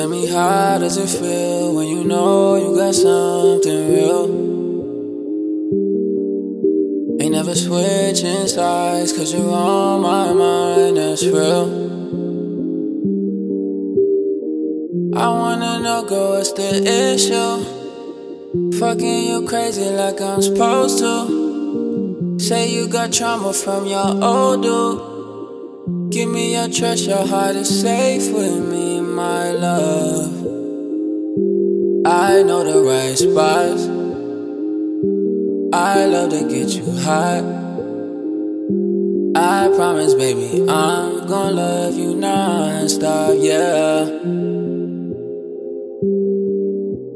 Tell me how does it feel when you know you got something real? Ain't never switching sides, cause you're on my mind, that's real. I wanna know, girl, what's the issue? Fucking you crazy like I'm supposed to. Say you got trauma from your old dude. Give me your trust, your heart is safe with me, love. I know the right spots. I love to get you hot. I promise, baby, I'm gonna love you non-stop, yeah.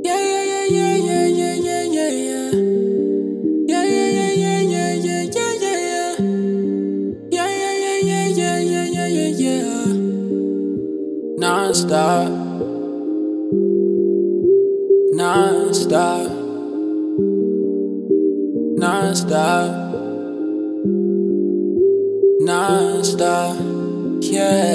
Yeah, yeah, yeah, yeah, yeah, yeah, yeah, yeah. Yeah, yeah, yeah, yeah, yeah, yeah, yeah, yeah, yeah. Yeah, yeah, yeah, yeah, yeah, yeah, yeah, yeah, yeah. Non-stop. Non-stop. Non-stop. Non-stop. Yeah.